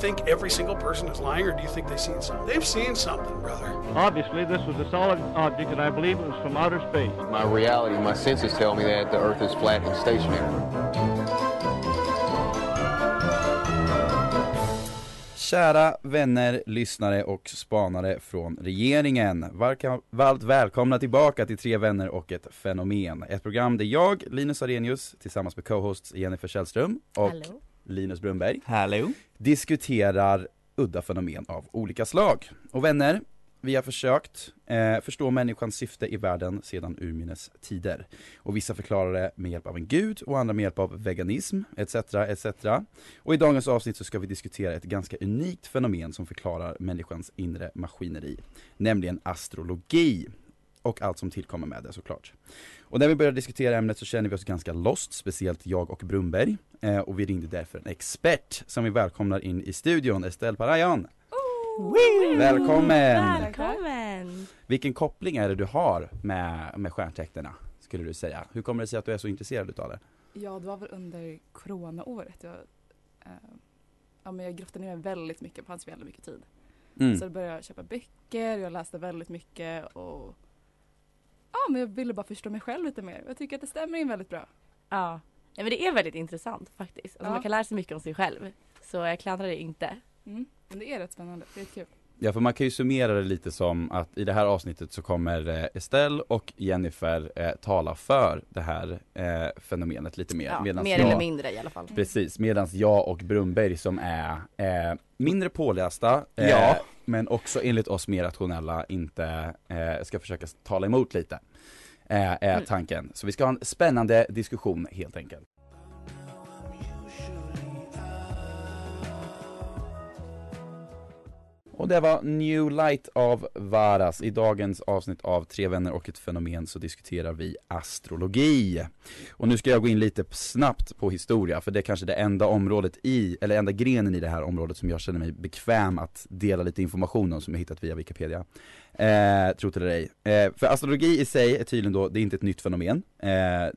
Think every single person is lying, or do you think they've seen something? They've seen something, brother. Obviously, this was a solid object, and I believe it was from outer space. My reality, my senses tell me that the Earth is flat and stationary. Kära vänner, lyssnare och spanare från regeringen. Varmt välkomna tillbaka till Tre vänner och ett fenomen. Ett program där jag, Linus Arrhenius, tillsammans med co-hosts Jennifer Källström och Linus Brunberg Hallå. diskuterar udda fenomen av olika slag. Och vänner, vi har försökt eh, förstå människans syfte i världen sedan urminnes tider. Och vissa förklarar det med hjälp av en gud och andra med hjälp av veganism, etc. etc. Och i dagens avsnitt så ska vi diskutera ett ganska unikt fenomen som förklarar människans inre maskineri, nämligen astrologi. Och allt som tillkommer med det såklart. Och när vi började diskutera ämnet så kände vi oss ganska lost, speciellt jag och Brunberg. Eh, och vi ringde därför en expert som vi välkomnar in i studion, Estelle Parajan. Välkommen! Välkommen! Vilken koppling är det du har med, med stjärntecknena, skulle du säga? Hur kommer det sig att du är så intresserad utav det? Ja, det var väl under coronaåret. Jag, eh, ja, men jag grottade ner mig väldigt mycket, det fanns väldigt mycket tid. Mm. Så då började jag köpa böcker, jag läste väldigt mycket och ja, men jag ville bara förstå mig själv lite mer. Jag tycker att det stämmer in väldigt bra. Ja. ja, men det är väldigt intressant faktiskt. Alltså Ja. Man kan lära sig mycket om sig själv. Så jag klandrar det inte. Mm. Men det är rätt spännande, det är kul. Ja, för man kan ju summera det lite som att i det här avsnittet så kommer eh, Estelle och Jennifer eh, tala för det här eh, fenomenet lite mer. Ja, mer jag, eller mindre i alla fall. Precis, medan jag och Brunberg som är eh, mindre pålästa, eh, Ja. men också enligt oss mer rationella inte eh, ska försöka tala emot lite. Eh, är Mm. tanken. Så vi ska ha en spännande diskussion helt enkelt. Och det var New Light av Varas. I dagens avsnitt av Tre vänner och ett fenomen så diskuterar vi astrologi. Och nu ska jag gå in lite snabbt på historia, för det är kanske det enda området i, eller enda grenen i det här området som jag känner mig bekväm att dela lite information om som jag hittat via Wikipedia. Eh, tro det eller ej. Eh, för astrologi i sig är tydligen då, det är inte ett nytt fenomen. Eh,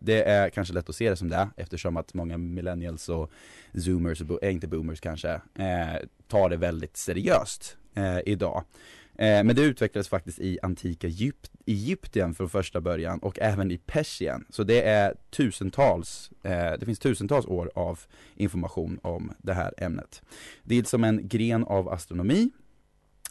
det är kanske lätt att se det som det, eftersom att många millennials och zoomers, och bo- eh, inte boomers kanske, eh, tar det väldigt seriöst eh, idag. Eh, men det utvecklades faktiskt i antika Egypt, Egypten från första början och även i Persien. Så det är tusentals, eh, det finns tusentals år av information om det här ämnet. Det är som en gren av astronomi,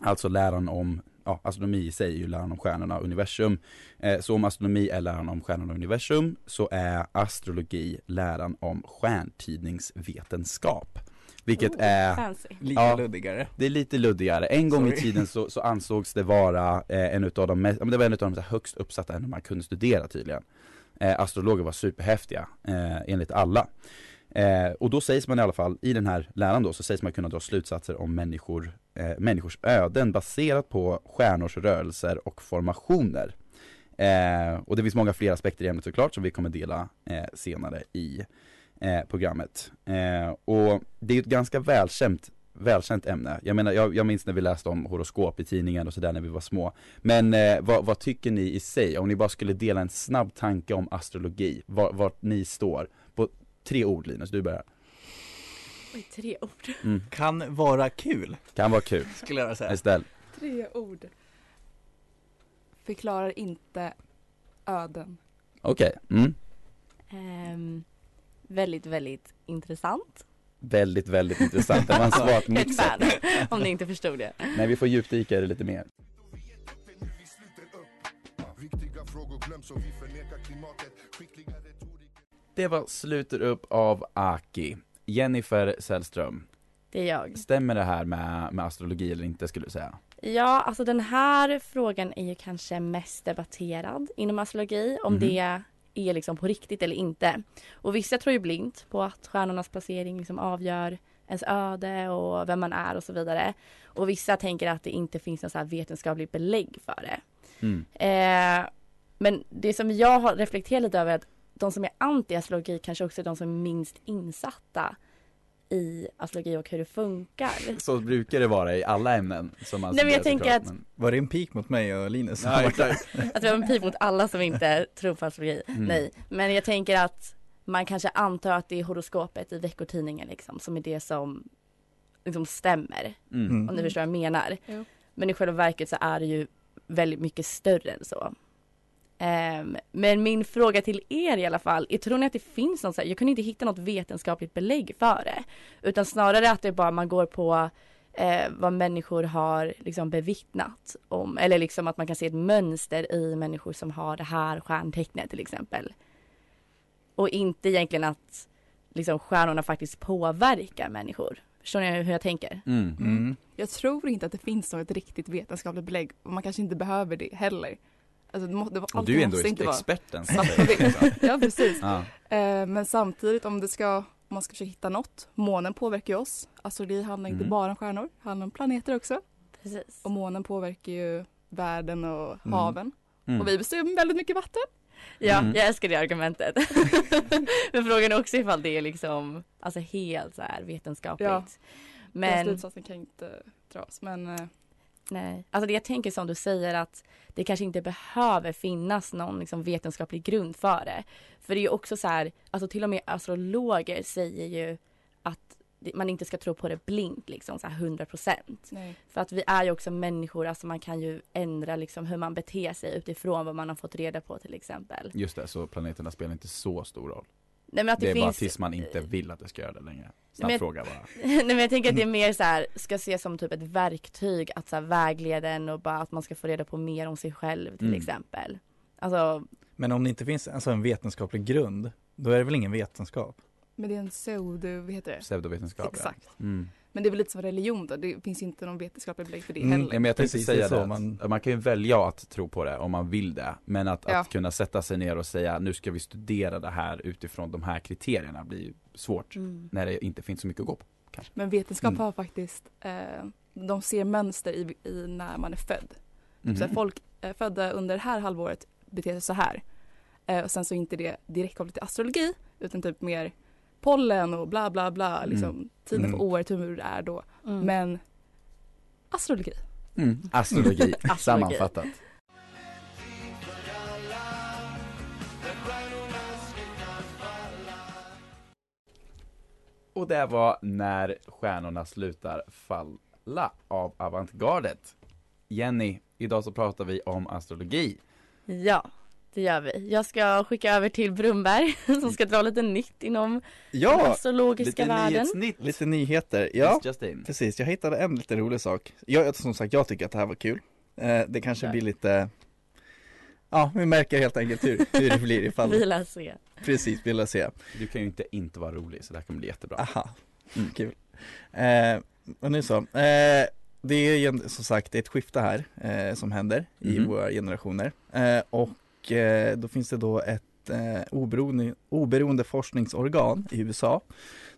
alltså läran om Ja, astronomi i sig är ju läran om stjärnorna och universum. Eh, så om astronomi är läran om stjärnorna och universum så är astrologi läran om stjärntidningsvetenskap. Vilket är Fancy. Lite Ja. luddigare. det är lite luddigare. En gång i Sorry. tiden så, så ansågs det vara eh, en utav de mest, det var en utav de högst uppsatta ämnen man kunde studera tydligen. Eh, astrologer var superhäftiga, eh, enligt alla. Eh, och då sägs man i alla fall, i den här läran då, så sägs man kunna dra slutsatser om människor, eh, människors öden baserat på stjärnors rörelser och formationer. Eh, och det finns många fler aspekter i ämnet såklart som vi kommer dela eh, senare i eh, programmet. Eh, och det är ett ganska välkänt välkänt ämne. Jag menar, jag, jag minns när vi läste om horoskop i tidningen och sådär när vi var små. Men eh, vad, vad tycker ni i sig? Om ni bara skulle dela en snabb tanke om astrologi, var, vart ni står. På tre ord Linus, du börjar. Oj, tre ord. Mm. Kan vara kul, Kan vara kul. skulle jag säga. Estelle. Tre ord. Förklarar inte öden. Okej, mm. Ehm, väldigt, väldigt intressant. Väldigt, väldigt intressant. Det var en mixat. fan, om ni inte förstod det. Nej, vi får djupdyka i det lite mer. Det var Sluter upp av Aki. Jennifer Sällström, Det är jag. stämmer det här med, med astrologi eller inte skulle du säga? Ja, alltså den här frågan är ju kanske mest debatterad inom astrologi. Om Mhm. det är liksom på riktigt eller inte. Och vissa tror ju blint på att stjärnornas placering liksom avgör ens öde och vem man är och så vidare. Och vissa tänker att det inte finns något så här vetenskapligt belägg för det. Mm. Eh, Men det som jag har reflekterat lite över är att de som är anti-astrologi kanske också är de som är minst insatta i astrologi och hur det funkar. Så brukar det vara i alla ämnen som man Nej, men jag tänker att- men- Var det en pik mot mig och Linus? Ja, exakt. Att vi har en pik mot alla som inte tror på astrologi. Mm. Nej, men jag tänker att man kanske antar att det är horoskopet i veckotidningen liksom som är det som liksom stämmer. Mm. Om ni förstår vad jag menar. Jo. Men i själva verket så är det ju väldigt mycket större än så. Ehm, men min fråga till er i alla fall, är, tror ni att det finns något så här, jag kunde inte hitta något vetenskapligt belägg för det. Utan snarare att det bara man går på eh, vad människor har liksom bevittnat om, eller liksom att man kan se ett mönster i människor som har det här stjärntecknet till exempel. Och inte egentligen att liksom stjärnorna faktiskt påverkar människor. Förstår ni hur jag tänker? Mm. Mm. Jag tror inte att det finns något riktigt vetenskapligt belägg och man kanske inte behöver det heller. Alltså, det må, det, Och du är ändå inte experten. vitt. Ja precis. Ja. Eh, men samtidigt om det ska, om man ska försöka hitta något, månen påverkar ju oss. Astrologi handlar inte Mm. bara om stjärnor, det handlar om planeter också. Precis. Och månen påverkar ju världen och Mm. haven. Mm. Och vi består med väldigt mycket vatten. Ja, Mm. jag älskar det argumentet. Men frågan är också ifall det är liksom, alltså helt så här vetenskapligt. Ja. Den Men slutsatsen kan inte dras. Men eh, nej, alltså det jag tänker som du säger att det kanske inte behöver finnas någon liksom vetenskaplig grund för det. För det är ju också så här, alltså till och med astrologer säger ju att man inte ska tro på det blint liksom så här 100 procent. nej. För att vi är ju också människor, alltså man kan ju ändra liksom hur man beter sig utifrån vad man har fått reda på till exempel. Just det, så planeterna spelar inte så stor roll. Nej men att Det, det, är bara finns tills man inte vill att det ska göra det längre. Snabb men- fråga bara. Nej men jag tänker att det är mer så här, ska ses som typ ett verktyg att så här vägleda en och bara att man ska få reda på mer om sig själv till Mm. exempel. Alltså, Men om det inte finns alltså, en vetenskaplig grund, då är det väl ingen vetenskap? Men det är en pseudo, vad heter det? Pseudovetenskap. Exakt. Ja. Mm. Men det är väl lite som religion då, det finns inte någon vetenskaplig belägg för det Mm, heller. Ja, men jag tänkte Precis, säga så det, man- man... kan ju välja att tro på det om man vill det Men att, Ja. att kunna sätta sig ner och säga nu ska vi studera det här utifrån de här kriterierna blir ju svårt mm. När det inte finns så mycket att gå på Men vetenskap Mm. har faktiskt, eh, de ser mönster i, i när man är född. Mhm. Så här, folk eh, födda under det här halvåret beter sig så här. Eh, och sen så är inte det direkt kopplat till astrologi utan typ mer pollen och bla bla bla, liksom tiden Mm. på året, hur det är då. Mm. Men astrologi. mm. Astrologi, Astrologi. sammanfattat Och det var När stjärnorna slutar falla av Avantgardet Jenny, idag så pratar vi om astrologi Ja, det gör vi. Jag ska skicka över till Brunberg som ska dra lite nytt inom den Ja, astrologiska Lite världen. nyhetsnytt lite nyheter. Ja, precis. Jag hittade en lite rolig sak. Jag, som sagt, jag tycker att det här var kul. Eh, det kanske Ja. blir lite Ja, vi märker helt enkelt hur, hur det blir ifall, Vi lär se. precis, vill jag se. Du kan ju inte inte vara rolig så det här kommer bli jättebra Aha, Mm. kul. Eh, och nu så, eh, det är ju som sagt ett skifte här eh, som händer i Mhm. våra generationer. Eh, och eh, då finns det då ett eh, oberoende, oberoende forskningsorgan i USA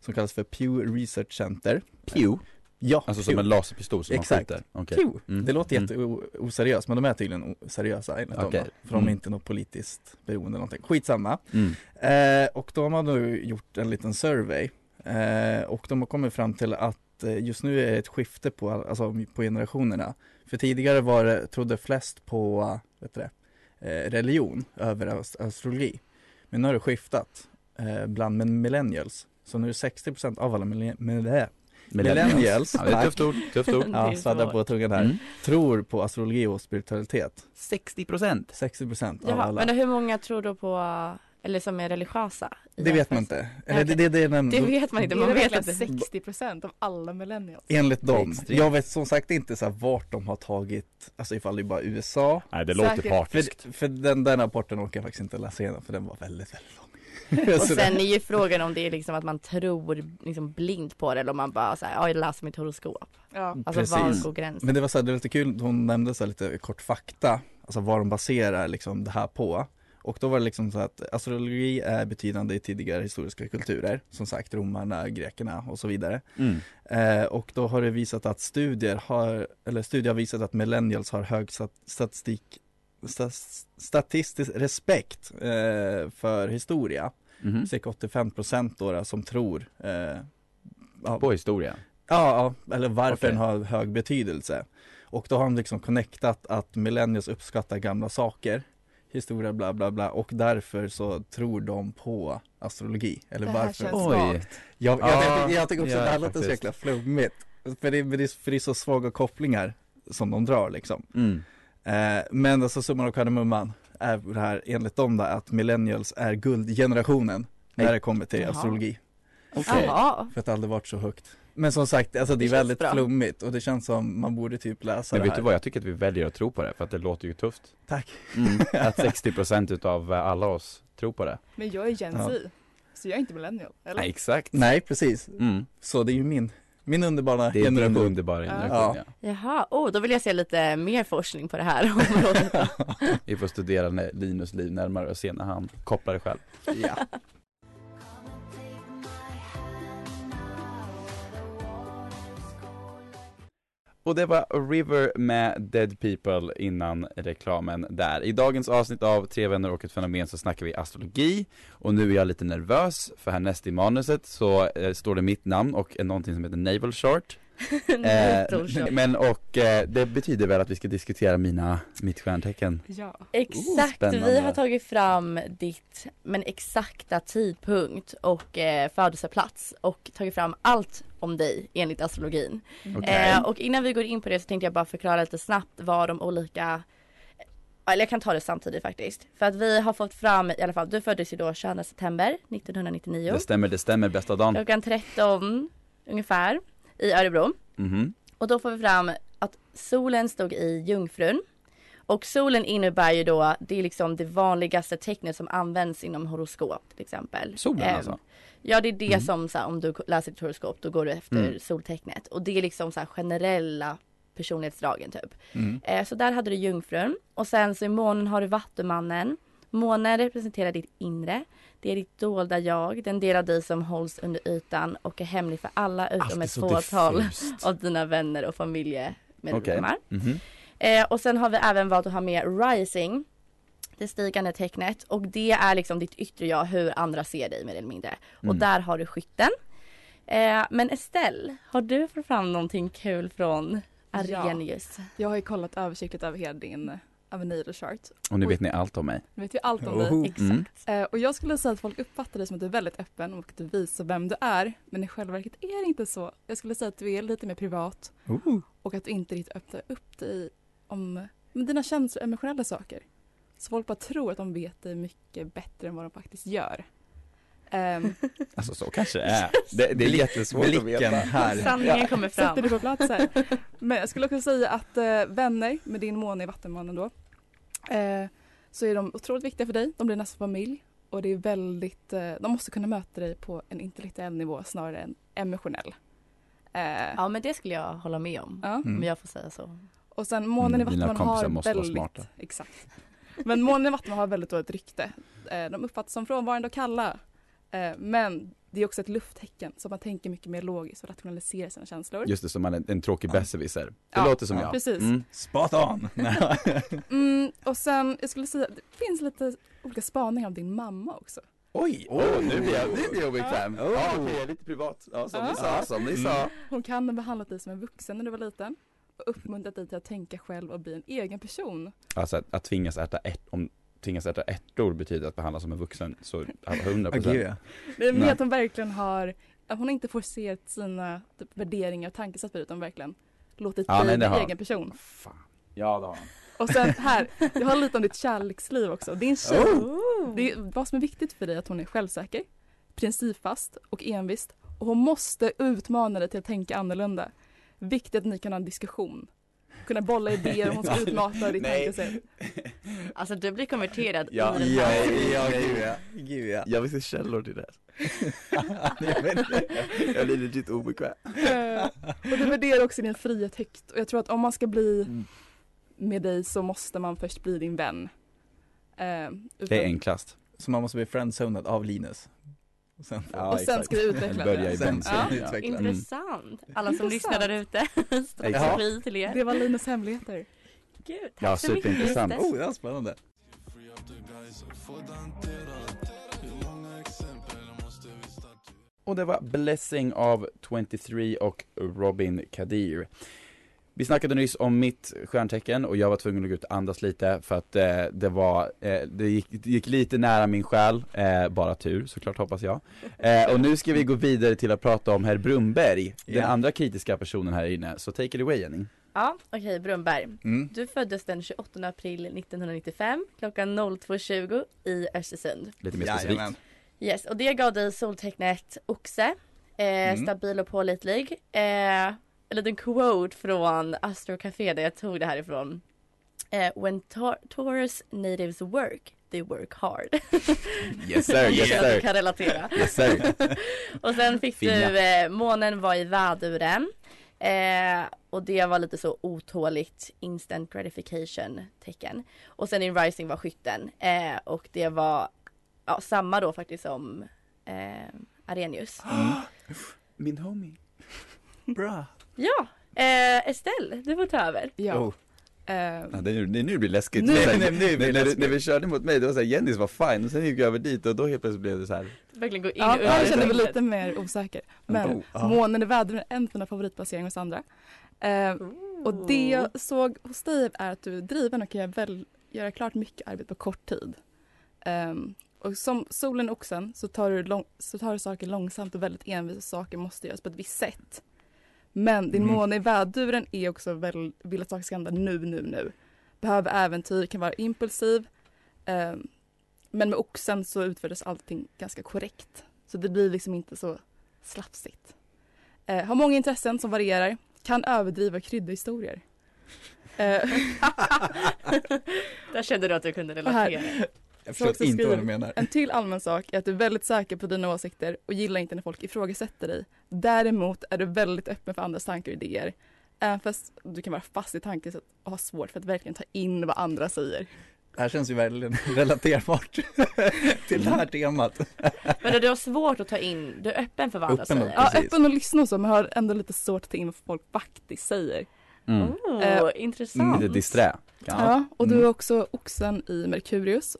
som kallas för Pew Research Center. Pew, Ja, alltså Pew. som en laserpistol som Exakt. man skjuter Okej. Pew. Mm. Det låter Mm. jätteoseriöst men de är tydligen seriösa enligt dem Okej. då, För de är Mm. inte något politiskt beroende eller någonting. Skitsamma. Mm. Eh, och de har nu gjort en liten survey eh, och de har kommit fram till att just nu är det ett skifte på, alltså, på generationerna. För tidigare var det, trodde flest på vet du det, religion över ast- astrologi. Men nu har det skiftat eh, bland millennials. Så nu är det 60% av alla millen- mille- millennials, Ja, det är tufft ord, tufft ord ja, på tungan här, mm. tror på astrologi och spiritualitet. 60% 60% av Jaha, alla. men hur många tror då på, eller som är religiösa? Det vet man inte. Eller det, det, det är den, Det vet man Det inte, man vet verkligen inte. 60 procent av alla millennials. Enligt dem. Jag vet som sagt inte så här vart de har tagit, alltså ifall det är bara USA. Nej det Säkert. låter partiskt För, för den, den rapporten orkar jag faktiskt inte läsa igenom för den var väldigt, väldigt lång. Och sen är ju frågan om det är liksom att man tror liksom blint på det eller om man bara säger ja jag läser mitt horoskop. Ja. Alltså var Precis. går gränsen? Men det var så här, det var lite kul, hon nämnde så lite kort fakta, alltså vad de baserar liksom det här på. Och då var det liksom så att astrologi är betydande i tidigare historiska kulturer, som sagt romarna, grekerna och så vidare. mm. Eh, och då har det visat att studier har, eller studier har visat att millennials har hög stat- statistik, sta- statistisk respekt eh, för historia. Mhm. Cirka 85% då, då som tror eh, På historia? Ja, eller varför Okej. den har hög betydelse. Och då har de liksom connectat att millennials uppskattar gamla saker, historia bla bla bla och därför så tror de på astrologi. Eller Det här varför. känns Oj. svagt. Jag, jag, Ja, jag, jag tycker också ja, det här låter så jäkla flummigt. För det, för, det, för det är så svaga kopplingar som de drar liksom. Mm. Eh, men alltså summan av kardemumman är det här enligt dem då, att millennials är guldgenerationen när det kommer till Jaha. astrologi. Okej. Jaha. För att det aldrig varit så högt. Men som sagt, alltså det, Det är väldigt bra. flummigt och det känns som man borde typ läsa Men det vet här. du vad, jag tycker att vi väljer att tro på det för att det låter ju tufft Tack. mm. Att 60% utav eh, alla oss tror på det Men jag är Gen Ja. Z. Så jag är inte millennial, eller? Nej exakt Nej, precis. mm. Så det är ju min, min underbara Det är din generation. underbara Ja. generation ja. Jaha, oh, då vill jag se lite mer forskning på det här området. Vi får studera Linus liv närmare och se när han kopplar det själv ja. Och det var River med Dead People innan reklamen där. I dagens avsnitt av Tre vänner och ett fenomen så snackar vi astrologi och nu är jag lite nervös för härnäst i manuset så eh, står det mitt namn och någonting som heter Naval Short. Eh, men och eh, det betyder väl att vi ska diskutera mina, mitt stjärntecken. Ja. Exakt, spännande. vi har tagit fram ditt men exakta tidpunkt och eh, födelseplats och tagit fram allt om dig enligt astrologin. Okej. Eh, och innan vi går in på det så tänkte jag bara förklara lite snabbt vad de olika eller jag kan ta det samtidigt faktiskt. För att vi har fått fram, i alla fall, du föddes ju då 22 september 1999. Det stämmer, det stämmer bästa dagen. Klockan 13 ungefär i Örebro. Mhm. Och då får vi fram att solen stod i Jungfrun. Och solen innebär ju då, det är liksom det vanligaste tecknet som används inom horoskop till exempel. Solen Ehm, alltså? Ja det är det Mm. som så här, om du läser ditt horoskop då går du efter Mm. soltecknet. Och det är liksom så här generella personlighetsdragen typ. Mm. Eh, så där hade du jungfrun. Och sen så i månen har du vattumannen. Månen representerar ditt inre. Det är ditt dolda jag, den del av dig som hålls under ytan och är hemlig för alla utom Alltid ett fåtal av dina vänner och familjemedlemmar. Mhm. Eh, och sen har vi även valt att ha med rising, det stigande tecknet och det är liksom ditt yttre jag, hur andra ser dig mer eller mindre. Och Mm. där har du skytten. Eh, men Estelle, har du fått fram någonting kul från Ja. Arrhenius? Jag har ju kollat översiktligt över hela din Avenida chart. Och nu vet ni allt om mig. Nu vet vi allt om dig. Oho. Exakt. Mm. Eh, och jag skulle säga att folk uppfattar dig som att du är väldigt öppen och att du visar vem du är. Men i själva verket är det inte så. Jag skulle säga att du är lite mer privat Ooh. och att du inte riktigt öppnar upp dig om med dina känslor och emotionella saker. Så folk bara tror att de vet dig mycket bättre än vad de faktiskt gör. Ehm, Alltså så kanske det är. Det, det är jättesvårt att veta. här. Sanningen kommer sätter fram. det på plats här. Men jag skulle också säga att eh, vänner med din måne i Vattenmannen då eh, så är de otroligt viktiga för dig. De blir nästan familj och det är väldigt, eh, de måste kunna möta dig på en intellektuell nivå snarare än emotionell. Eh, Ja men det skulle jag hålla med om. ja. Mm. Om jag får säga så. Och sen månen i Mm, kompisar har måste vara väldigt, smarta. exakt. Men månen i Vattenmannen har väldigt dåligt rykte. Eh, de uppfattas som frånvarande och kalla. Eh, men det är också ett lufttecken så man tänker mycket mer logiskt och rationaliserar sina känslor. Just det, som man är en tråkig besserwisser. Det Ja, låter som ja, jag. precis. Mm. Spot on! Mm, och sen, jag skulle säga, det finns lite olika spaningar om din mamma också. Oj! Åh, nu blir jag, nu blir jag obekväm. Oh. Ja, okej, lite privat. Ja, som Ja. ni sa, som ni sa. Hon kan ha behandlat dig som en vuxen när du var liten uppmuntrat dig till att tänka själv och bli en egen person. Alltså att, att tvingas äta ett, om tvingas äta ärtor betyder att behandlas som en vuxen, så 100 Åh, gud, procent. ja. Det är mer Nej. att hon verkligen har, att hon inte forcerat sina typ, värderingar och tankesätt utan verkligen låtit Ja, bli har en hon. egen person. Fan. Ja, det har han. Och sen här, jag har lite om ditt kärleksliv också. Din tjej, Oh. det är, vad som är viktigt för dig är att hon är självsäker, principfast och envist. Och hon måste utmana dig till att tänka annorlunda. Viktigt att ni kan ha en diskussion. Kunna bolla idéer och hon ska utmata ditt Nej. tankesätt. Alltså du blir konverterad Ja, i den Ja, här. ja, gud ja. Gud ja. Jag vill se källor till det. Inte. Jag blir legit obekväm. Eh, och du värderar också din frihet högt. Och jag tror att om man ska bli Mm. med dig så måste man först bli din vän. Eh, Det är enklast. Så man måste bli friendzonad av Linus. Och sen, Ja, och sen ska vi utveckla Börja i det. sen, bensin. sen Ja. utveckla. Mm. Intressant. Alla som Intressant. lyssnar där ute. Strategi till er. Det var Linus hemligheter. Gud, tack Ja, så mycket. superintressant. Justus. Oh, det var spännande. Och det var Blessing av 23 och Robin Kadir. Vi snackade nyss om mitt stjärntecken och jag var tvungen att gå ut och andas lite för att eh, det var, eh, det, gick, det gick lite nära min själ, eh, bara tur såklart hoppas jag. Eh, och nu ska vi gå vidare till att prata om herr Brumberg, den Ja. andra kritiska personen här inne, så take it away Jenny. Ja, okej Brunberg. Mm. Du föddes den 28 april 1995 klockan 02.20 i Östersund. Lite mer Jajamän. specifikt. Yes, och det gav dig soltecknet oxe, eh, Mm. stabil och pålitlig. En liten quote från Astro Café där jag tog det här ifrån. Eh, When Taurus natives work, they work hard. Yes sir, Jag yes sir, kan relatera. yes sir. Och sen fick Fina. du, eh, månen var i väduren. Eh, och det var lite så otåligt instant gratification tecken. Och sen din rising var skytten. Eh, och det var ja, samma då faktiskt som eh, Arrhenius. Min homie. Bra. Ja, eh, Estelle, du får ta över. Ja. Oh. Eh, Ja, det, är nu- det blir läskigt. Nu- här, nu- nu blir när, när, när vi körde mot mig, det var såhär, Jennys var fine, och sen gick jag över dit och då helt plötsligt blev det så här. Verkligen gå in ja, under jag känner mig lite mer osäker. Men Oh, månen i vädren är en av mina favoritplaceringar hos andra. Eh, och det jag såg hos dig är att du är driven och kan göra, väl, göra klart mycket arbete på kort tid. Ehm, och som solen och oxen så tar, du lång, så tar du saker långsamt och väldigt envisa saker måste göras på ett visst sätt. Men din Mm. måne i väduren är också väl, vill att saker ska hända nu, nu, nu. Behöver äventyr, kan vara impulsiv. Ehm, men med oxen så utfördes allting ganska korrekt. Så det blir liksom inte så slafsigt. Eh, har många intressen som varierar. Kan överdriva och krydda historier. Eh, Där kände du att du kunde relatera. Jag förstår inte vad du skriver- menar. en till allmän sak är att du är väldigt säker på dina åsikter och gillar inte när folk ifrågasätter dig. Däremot är du väldigt öppen för andras tankar och idéer. Även fast du kan vara fast i tankesätt och ha svårt för att verkligen ta in vad andra säger. Det här känns ju väldigt relaterbart till det här temat. Men du har svårt att ta in, du är öppen för vad andra Öppen säger. Ja, öppen och lyssna och så men har ändå lite svårt att ta in vad folk faktiskt säger. Mm. Oh, Eh, intressant. Lite disträ. Ja, och du Mm. är också oxen i Merkurius.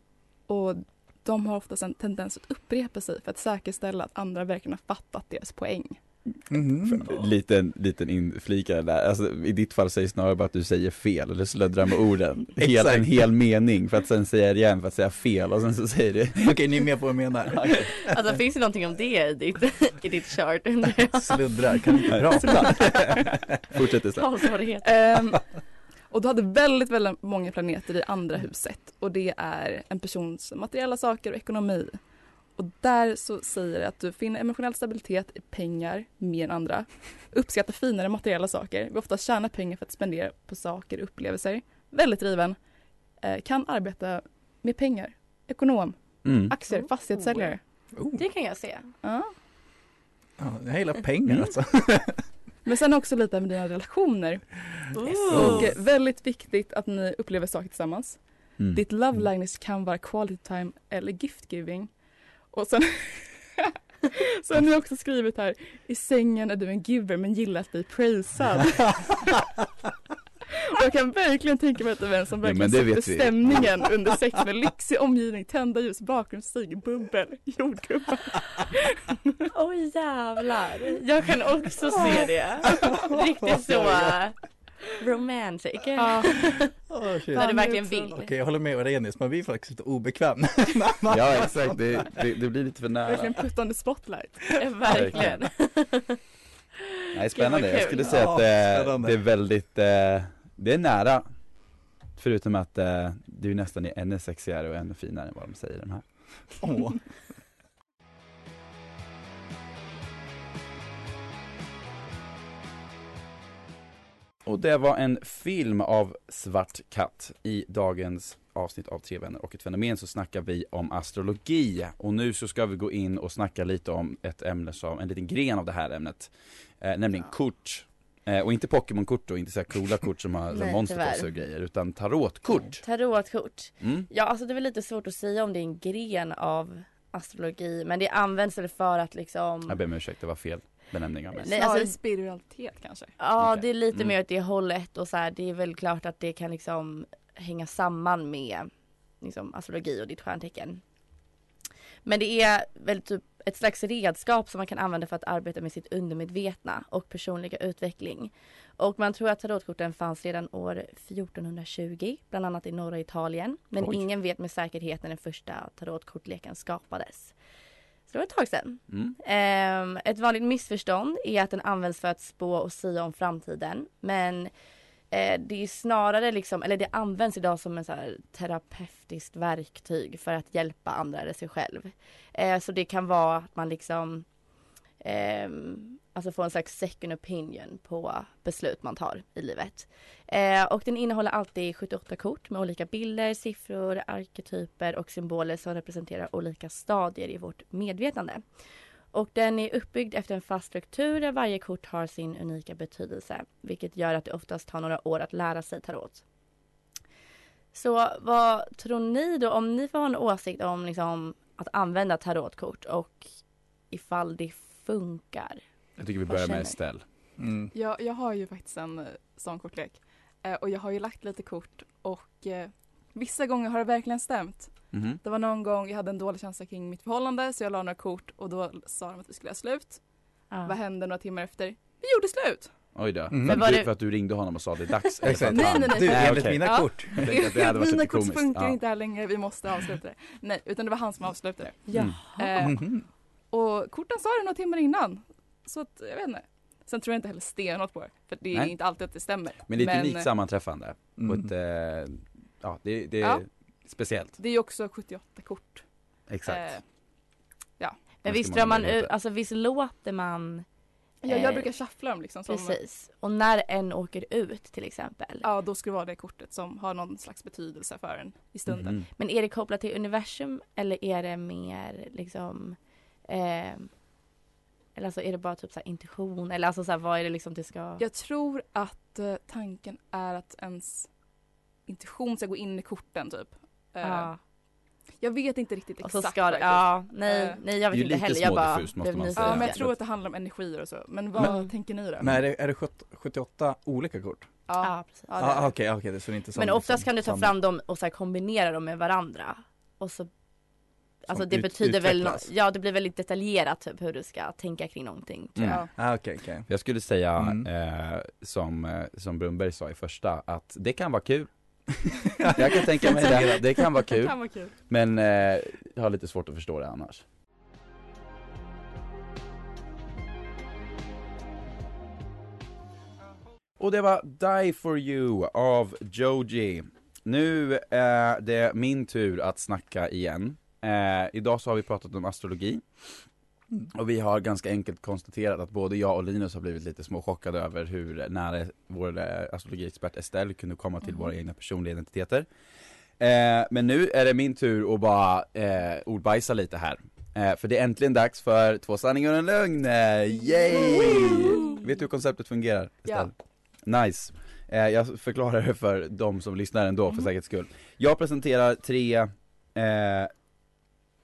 Och de har oftast en tendens att upprepa sig för att säkerställa att andra verkligen har fattat deras poäng. Mhm. Liten, liten inflikare där, alltså i ditt fall säger snarare bara att du säger fel eller sluddrar med orden. Hel, en hel mening för att sen säga det igen för att säga fel och sen så säger du Okej, ni är med på vad jag menar. Alltså finns det någonting om det i ditt, i ditt chart? Sluddrar, kan inte prata. Fortsätt istället. Talsvårighet. Och du hade väldigt, väldigt många planeter i andra huset och det är en persons materiella saker och ekonomi. Och där så säger det att du finner emotionell stabilitet i pengar mer än andra. Uppskattar finare materiella saker, vill ofta tjäna pengar för att spendera på saker och upplevelser. Väldigt driven. Eh, kan arbeta med pengar. Ekonom, Mm. aktier, Oh. fastighetssäljare. Oh, Det kan jag se. Ja. ja, jag gillar pengar alltså. Men sen också lite med dina relationer. Oh. Och väldigt viktigt att ni upplever saker tillsammans. Mm. Ditt love language kan vara quality time eller gift giving. Och sen Så har ni också skrivit här, i sängen är du en giver men gillar att bli praisad. Och jag kan verkligen tänka mig att du är en som Ja, verkligen men det sätter stämningen under sex med lyxig omgivning, tända ljus, bakgrundsmusik, bubbel, jordgubbar. Oj jävlar. Jag kan också se det. Riktigt så romantic. Ja, Oh, shit. När du Ja, verkligen det är vill. Okej, jag håller med Arrhenius, man blir faktiskt lite obekväm. Ja exakt, det, det, det blir lite för nära. verkligen put on the spotlight. Verkligen. Nej spännande, jag kul. skulle säga Ja, att eh, spännande. det är väldigt, eh, det är nära. Förutom att eh, det är nästan ännu sexigare och ännu finare än vad de säger de här. Åh. Och det var en film av Svart katt. I dagens avsnitt av Tre vänner och ett fenomen så snackar vi om astrologi. Och nu så ska vi gå in och snacka lite om ett ämne som, en liten gren av det här ämnet. Eh, nämligen kort. Eh, och inte Pokémon-kort då, inte så här coola kort som har Nej, monster på sig och grejer, utan tarotkort. Tarotkort. Mm. Ja, alltså det är väl lite svårt att säga om det är en gren av astrologi, men det används väl för att liksom Jag ber om ursäkt, det var fel. benämningar mest. Nej, Snarare alltså- spiritualitet kanske. Ja, Okej. det är lite Mm. mer åt det hållet och så här, det är väl klart att det kan liksom hänga samman med liksom, astrologi och ditt stjärntecken. Men det är väl typ ett slags redskap som man kan använda för att arbeta med sitt undermedvetna och personliga utveckling. Och man tror att tarotkorten fanns redan år 1420, bland annat i norra Italien. Men Oj. ingen vet med säkerhet när den första tarotkortleken skapades. Så det var ett tag sedan. Mm. Ehm, ett vanligt missförstånd är att den används för att spå och sia om framtiden. Men eh, det är snarare liksom, eller det används idag som en så här terapeutiskt verktyg för att hjälpa andra eller sig själv. Eh, så det kan vara att man liksom eh, alltså får en slags second opinion på beslut man tar i livet. Eh, och den innehåller alltid 78 kort med olika bilder, siffror, arketyper och symboler som representerar olika stadier i vårt medvetande. Och den är uppbyggd efter en fast struktur där varje kort har sin unika betydelse, vilket gör att det oftast tar några år att lära sig tarot. Så vad tror ni då, om ni får ha en åsikt om liksom, att använda tarotkort och ifall det funkar? Jag tycker vi börjar med Estelle. Mm. Jag, jag har ju faktiskt en eh, sån kortlek. Eh, och jag har ju lagt lite kort och eh, vissa gånger har det verkligen stämt. Mhm. Det var någon gång jag hade en dålig känsla kring mitt förhållande så jag la några kort och då sa de att vi skulle göra slut. Ja. Vad hände några timmar efter? Vi gjorde slut! Oj då. Mm. För, Men att du, det- för att du ringde honom och sa det är dags? Exakt. Nej, han- nej, nej. Du, Nej, enligt okej. mina Ja. kort. Att det hade varit Mina lite kort komiskt. funkar Ja. inte här längre, vi måste avsluta det. Nej, utan det var han som avslutade det. Mm. Eh, Mhm. och korten sa det några timmar innan. Så att, jag vet inte. Sen tror jag inte heller stenhårt på det. För det är Nej. inte alltid att det stämmer. Men det är ett unikt sammanträffande. Och Mm. ett, eh, ja det, det är Ja. Speciellt. det är ju också 78 kort. Exakt. Eh, Men Vad visst drar man ut alltså visst låter man ja, Eh, jag brukar shuffla dem liksom. Som, Precis. Och när en åker ut till exempel. Ja, då ska det vara det kortet som har någon slags betydelse för en i stunden. Mhm. Men är det kopplat till universum eller är det mer liksom eh, eller alltså är det bara typ så här intuition eller alltså så här, vad är det liksom det ska Jag tror att eh, tanken är att ens intuition ska gå in i korten typ. Eh, ja. Jag vet inte riktigt Och exakt. så ska ja, nej, Eh, nej jag Det vet inte lite heller. Jag bara smådiffust, måste man säga. Ja, men jag Ja. tror att det handlar om energier och så. Men vad Men- tänker ni då? Men är det, är det 70 78 olika kort? ja. Ja, precis. Ja, ah. Okej, det är så det är inte som Men oftast liksom kan du ta fram dem och så här kombinera dem med varandra. Och så Alltså Som det ut- betyder väl, utvecklas. ja det blir väldigt detaljerat typ hur du ska tänka kring någonting. tror Mm. jag. Ja. Ah, okej, okej. Jag skulle säga, Mm. eh, som, eh, som Brunberg sa i första, att det kan vara kul. jag kan tänka mig det, det kan vara Det kul, kan vara kul. men eh, jag har lite svårt att förstå det annars. Och det var Die For You av Joji. Nu är det min tur att snacka igen. Eh, idag så har vi pratat om astrologi. Och vi har ganska enkelt konstaterat att både jag och Linus har blivit lite småchockade över hur nära vår eh, astrologiexpert Estelle kunde komma till Mhm. våra egna personliga identiteter. Eh, men nu är det min tur att bara eh, ordbajsa lite här. Eh, för det är äntligen dags för två sanningar och en lögn. Eh, yay! Vet du hur konceptet fungerar? Estelle? Nice. Eh, jag förklarar det för de som lyssnar ändå för Mhm. säkerhets skull. Jag presenterar tre eh,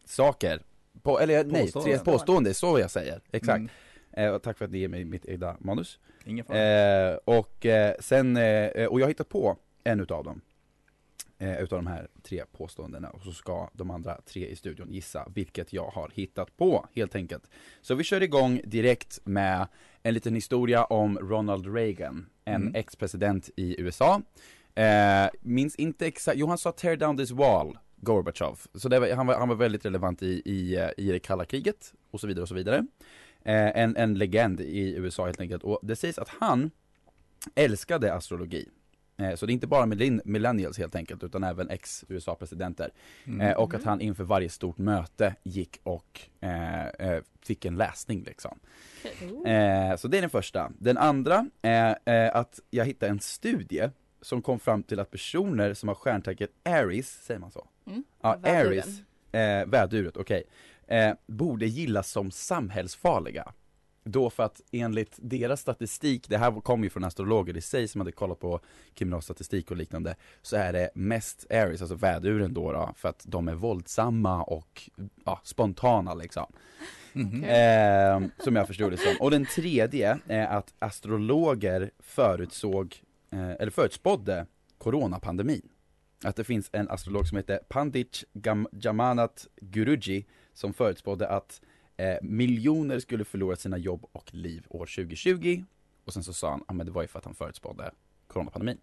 saker, på, eller nej, tre påståenden, så jag säger, exakt. Mm, Eh, tack för att ni ger mig mitt egna manus. ingen fara. Eh, och eh, sen, eh, och jag har hittat på en utav dem. Eh, utav de här tre påståendena och så ska de andra tre i studion gissa vilket jag har hittat på helt enkelt. Så vi kör igång direkt med en liten historia om Ronald Reagan, en Mm. ex-president i USA. Eh, minns inte exakt, jo han sa tear down this wall, Gorbachev. Så det var, han, var, han var väldigt relevant i, i, eh, i det kalla kriget och så vidare och så vidare. Eh, en, en legend i USA helt enkelt. Och det sägs att han älskade astrologi. Eh, så det är inte bara millenn- millennials helt enkelt, utan även ex-USA-presidenter. Mm. Eh, och att han inför varje stort möte gick och eh, eh, fick en läsning liksom. Eh, så det är den första. Den andra är eh, att jag hittade en studie som kom fram till att personer som har stjärntecknet Aries, säger man så? Mm. Ja. Aries, eh, väduret, okej, eh, borde gillas som samhällsfarliga. då för att enligt deras statistik, det här kom ju från astrologer i sig som hade kollat på kriminalstatistik och liknande, så är det mest Aries, alltså väduren då, då för att de är våldsamma och ja, spontana liksom. Mhm. Eh, som jag förstod det som. Och den tredje är att astrologer förutsåg, Eh, eller förutspådde coronapandemin. Att det finns en astrolog som heter Pandit Gam- Jamanat Guruji som förutspådde att eh, miljoner skulle förlora sina jobb och liv år 2020. Och sen så sa han, ja men det var ju för att han förutspådde coronapandemin.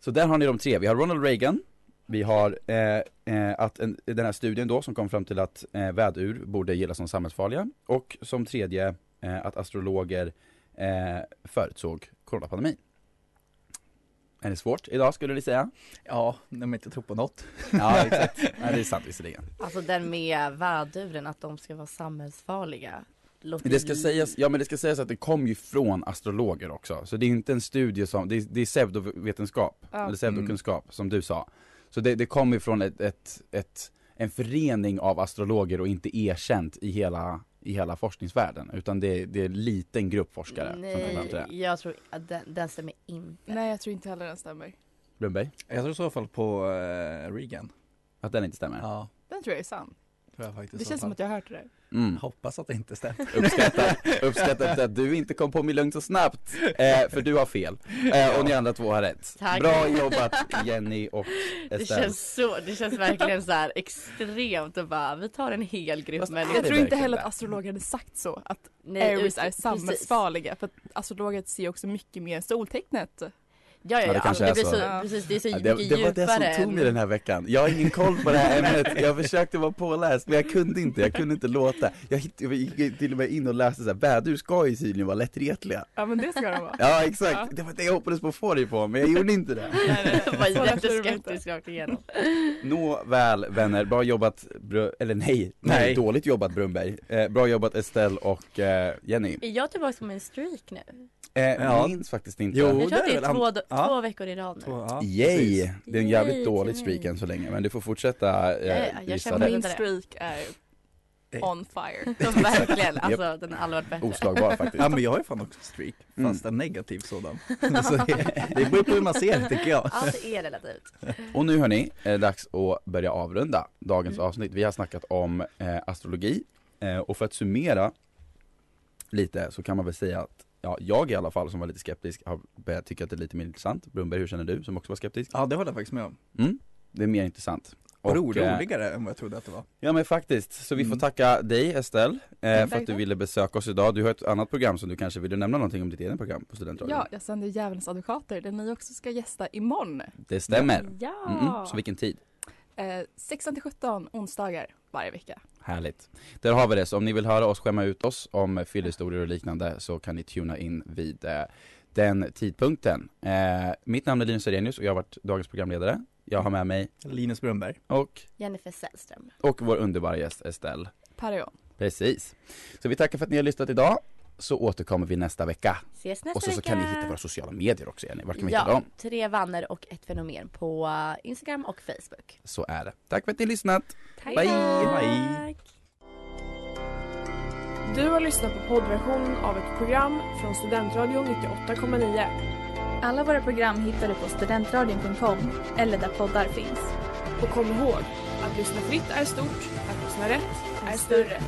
Så där har ni de tre, vi har Ronald Reagan, vi har eh, eh, att en, den här studien då som kom fram till att eh, vädur borde gillas som samhällsfarliga och som tredje eh, att astrologer eh, förutsåg coronapandemin. Är det svårt idag skulle ni säga? Ja, när man inte tror på något. Ja exakt, ja, det är sant visserligen. Alltså den med väduren, att de ska vara samhällsfarliga. Låter Det ska sägas, ja men det ska sägas att det kom ju från astrologer också, så det är inte en studie som, det är, det är pseudovetenskap, Ja. eller pseudokunskap som du sa. Så det, det kommer ju från ett, ett, ett, en förening av astrologer och inte erkänt i hela, i hela forskningsvärlden, utan det, det är en liten grupp forskare som kommer fram till det. Nej, jag tror att den, den stämmer inte. Nej jag tror inte heller den stämmer. Brunnberg, Jag tror i så fall på eh, Regan. att den inte stämmer? Ja, Den tror jag är sann. tror jag faktiskt Det i så känns som fall. att jag har hört det där. Mm. Hoppas att det inte stämmer. Uppskattar, uppskattar att du inte kom på mig lugnt och snabbt, eh, för du har fel. Eh, och ni andra två har rätt. Tack. Bra jobbat Jenny och Det Estelle. känns så, det känns verkligen så här extremt och bara, vi tar en hel grupp Fast människor. Jag det tror inte heller det? att astrologer hade sagt så. Att Nej, Aries ut- är samhällsfarliga. För att astrologer ser också mycket mer soltecknet. Ja, ja, Ja, det kanske det är blir så. så, Ja. precis, det är så Ja, det, mycket det var det djupare som tog mig den här veckan. Jag har ingen koll på det här ämnet. Jag försökte vara påläst men jag kunde inte, jag kunde inte låta. Jag, hitt, jag gick till och med in och läste så här, vädur ska ju tydligen vara lättretliga. Ja men det ska de vara. Ja exakt, Ja. det var det jag hoppades på att få dig på, men jag gjorde inte det. Jag var lätt är det inte. jätteskeptisk rakt igenom. Nåväl vänner, bra jobbat, Bru- eller nej, nej, Nej. dåligt jobbat Brunberg. Eh, bra jobbat Estelle och eh, Jenny. Är jag tillbaka på min streak nu? Eh, Ja. Minns faktiskt inte. Jo. Jag tror det att är det är väl två, an- ja. två veckor i rad nu. Två, ja, Yay! Det är en jävligt Yay dålig streak än så länge, men du får fortsätta eh, Ja, ja, jag det. Min streak är Eh. on fire. Verkligen, alltså den har aldrig varit bättre. Oslagbar faktiskt. Ja men jag har ju fan också streak, Mm. fast en negativ sådan. så det, det beror på hur man ser det tycker jag. Allt är relativt. Och nu hörni, är det dags att börja avrunda dagens Mm. avsnitt. Vi har snackat om eh, astrologi eh, och för att summera lite så kan man väl säga att Ja, jag i alla fall som var lite skeptisk har börjat tycka att det är lite mer intressant. Brunberg, hur känner du som också var skeptisk? Ja det håller jag faktiskt med om. Mm, det är mer intressant. Och, eh, roligare än vad jag trodde att det var. Ja men faktiskt, så vi får Mm. tacka dig Estelle eh, Mm, för att du ville besöka oss idag. Du har ett annat program som du kanske ville nämna någonting om ditt eget program på Studentradion? Ja, jag sänder Djävulens advokater där ni också ska gästa imorgon. Det stämmer. Ja! Mm-mm. Så vilken tid? Eh, 16 till 17 onsdagar varje vecka. Härligt. Där har vi det, så om ni vill höra oss skämma ut oss om fyllhistorier och liknande så kan ni tuna in vid eh, den tidpunkten. Eh, mitt namn är Linus Arrhenius och jag har varit dagens programledare. Jag har med mig Linus Brunnberg. och, Jennifer Sällström. och vår underbara gäst Estelle. Paragon. Precis. Så vi tackar för att ni har lyssnat idag. Så återkommer vi nästa vecka. Ses nästa Och så, så vecka. kan ni hitta våra sociala medier också Jenny. Vart kan vi hitta Ja, dem? tre vänner och ett fenomen på eh, Instagram och Facebook. Så är det. Tack för att ni har lyssnat. Tack. Bye. Bye. Du har lyssnat på poddversion av ett program från Studentradion 98,9. Alla våra program hittar du på studentradion.com eller där poddar finns. Och kom ihåg, att lyssna fritt är stort, att lyssna rätt är större.